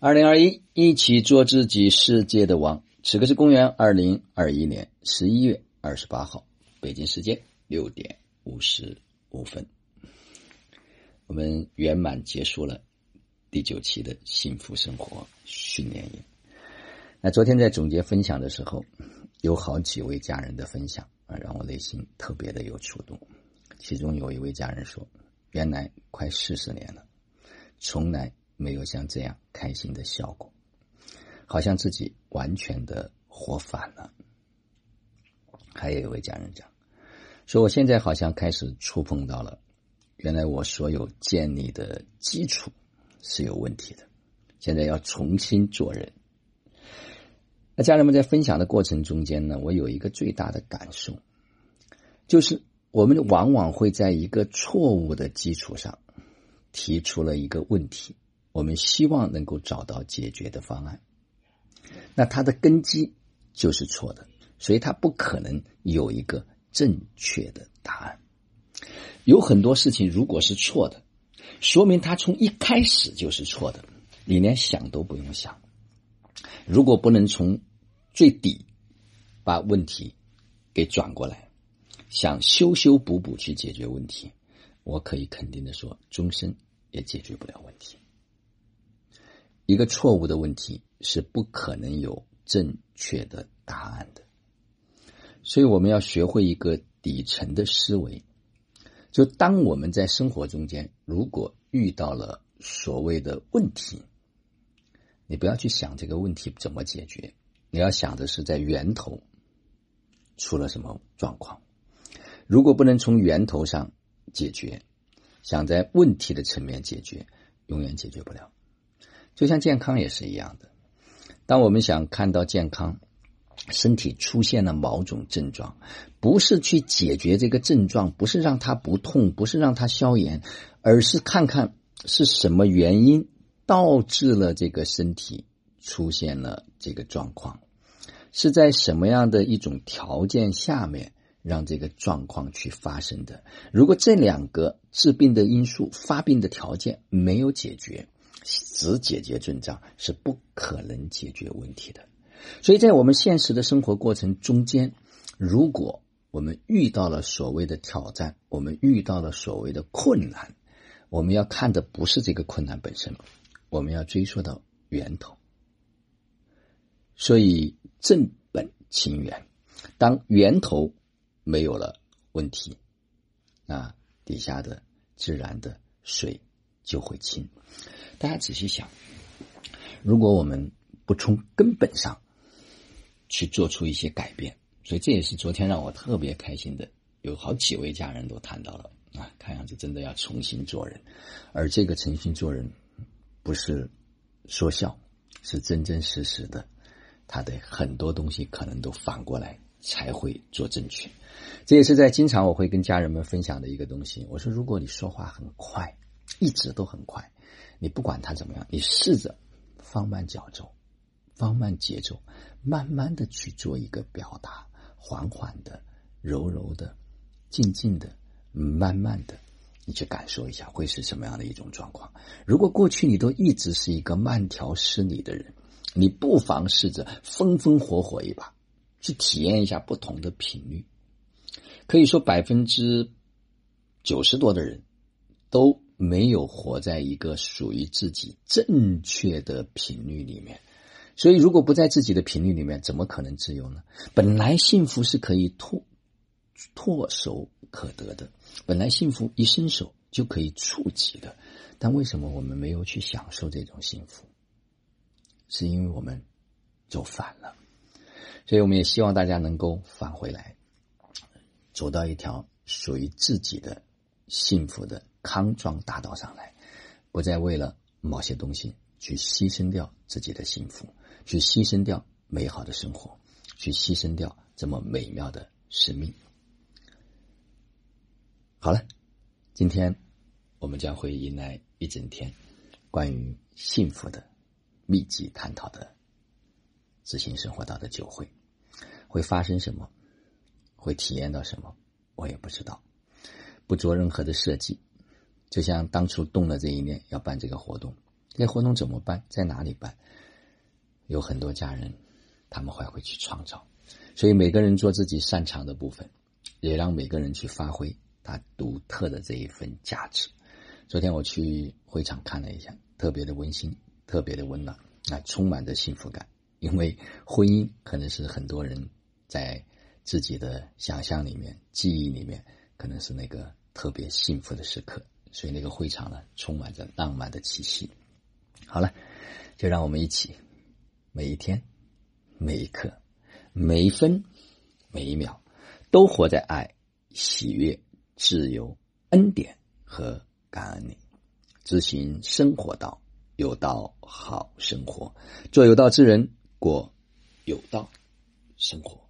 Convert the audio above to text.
二零二一，一起做自己世界的王。此刻是公元二零二一年十一月二十八号，北京时间六点五十五分。我们圆满结束了第九期的幸福生活训练营。那昨天在总结分享的时候，有好几位家人的分享啊，让我内心特别的有触动。其中有一位家人说：“原来快四十年了，从来。”没有像这样开心的效果，好像自己完全的活反了。还有一位家人讲，说我现在好像开始触碰到了，原来我所有建立的基础是有问题的，现在要重新做人。那家人们在分享的过程中间呢，我有一个最大的感受，就是我们往往会在一个错误的基础上提出了一个问题。我们希望能够找到解决的方案，那它的根基就是错的，所以它不可能有一个正确的答案。有很多事情如果是错的，说明它从一开始就是错的，你连想都不用想。如果不能从最底把问题给转过来，想修修补补去解决问题，我可以肯定的说，终身也解决不了问题。一个错误的问题是不可能有正确的答案的，所以我们要学会一个底层的思维。就当我们在生活中间，如果遇到了所谓的问题，你不要去想这个问题怎么解决，你要想的是在源头出了什么状况。如果不能从源头上解决，想在问题的层面解决，永远解决不了。就像健康也是一样的，当我们想看到健康，身体出现了某种症状，不是去解决这个症状，不是让它不痛，不是让它消炎，而是看看是什么原因导致了这个身体出现了这个状况，是在什么样的一种条件下面让这个状况去发生的？如果这两个治病的因素、发病的条件没有解决。只解决症状是不可能解决问题的，所以在我们现实的生活过程中间，如果我们遇到了所谓的挑战，我们遇到了所谓的困难，我们要看的不是这个困难本身，我们要追溯到源头。所以正本清源，当源头没有了问题，那底下的自然的水就会清。大家仔细想，如果我们不从根本上去做出一些改变，所以这也是昨天让我特别开心的。有好几位家人都谈到了啊，看样子真的要重新做人，而这个重新做人不是说笑，是真真实实的。他的很多东西可能都反过来才会做正确。这也是在经常我会跟家人们分享的一个东西。我说，如果你说话很快，一直都很快。你不管他怎么样，你试着放慢脚奏，放慢节奏，慢慢的去做一个表达，缓缓的、柔柔的、静静的、慢慢的，你去感受一下会是什么样的一种状况。如果过去你都一直是一个慢条斯理的人，你不妨试着风风火火一把，去体验一下不同的频率。可以说百分之九十多的人都。没有活在一个属于自己正确的频率里面，所以如果不在自己的频率里面，怎么可能自由呢？本来幸福是可以唾唾手可得的，本来幸福一伸手就可以触及的，但为什么我们没有去享受这种幸福？是因为我们走反了，所以我们也希望大家能够返回来，走到一条属于自己的幸福的。康庄大道上来，不再为了某些东西去牺牲掉自己的幸福，去牺牲掉美好的生活，去牺牲掉这么美妙的生命。好了，今天我们将会迎来一整天关于幸福的密集探讨的执行生活道的酒会，会发生什么，会体验到什么，我也不知道，不做任何的设计。就像当初动了这一念要办这个活动，这活动怎么办？在哪里办？有很多家人，他们还会去创造。所以每个人做自己擅长的部分，也让每个人去发挥他独特的这一份价值。昨天我去会场看了一下，特别的温馨，特别的温暖，啊，充满着幸福感。因为婚姻可能是很多人在自己的想象里面、记忆里面，可能是那个特别幸福的时刻。所以那个会场呢，充满着浪漫的气息。好了，就让我们一起，每一天、每一刻、每一分、每一秒，都活在爱、喜悦、自由、恩典和感恩里，执行生活道，有道好生活，做有道之人。过有道生活。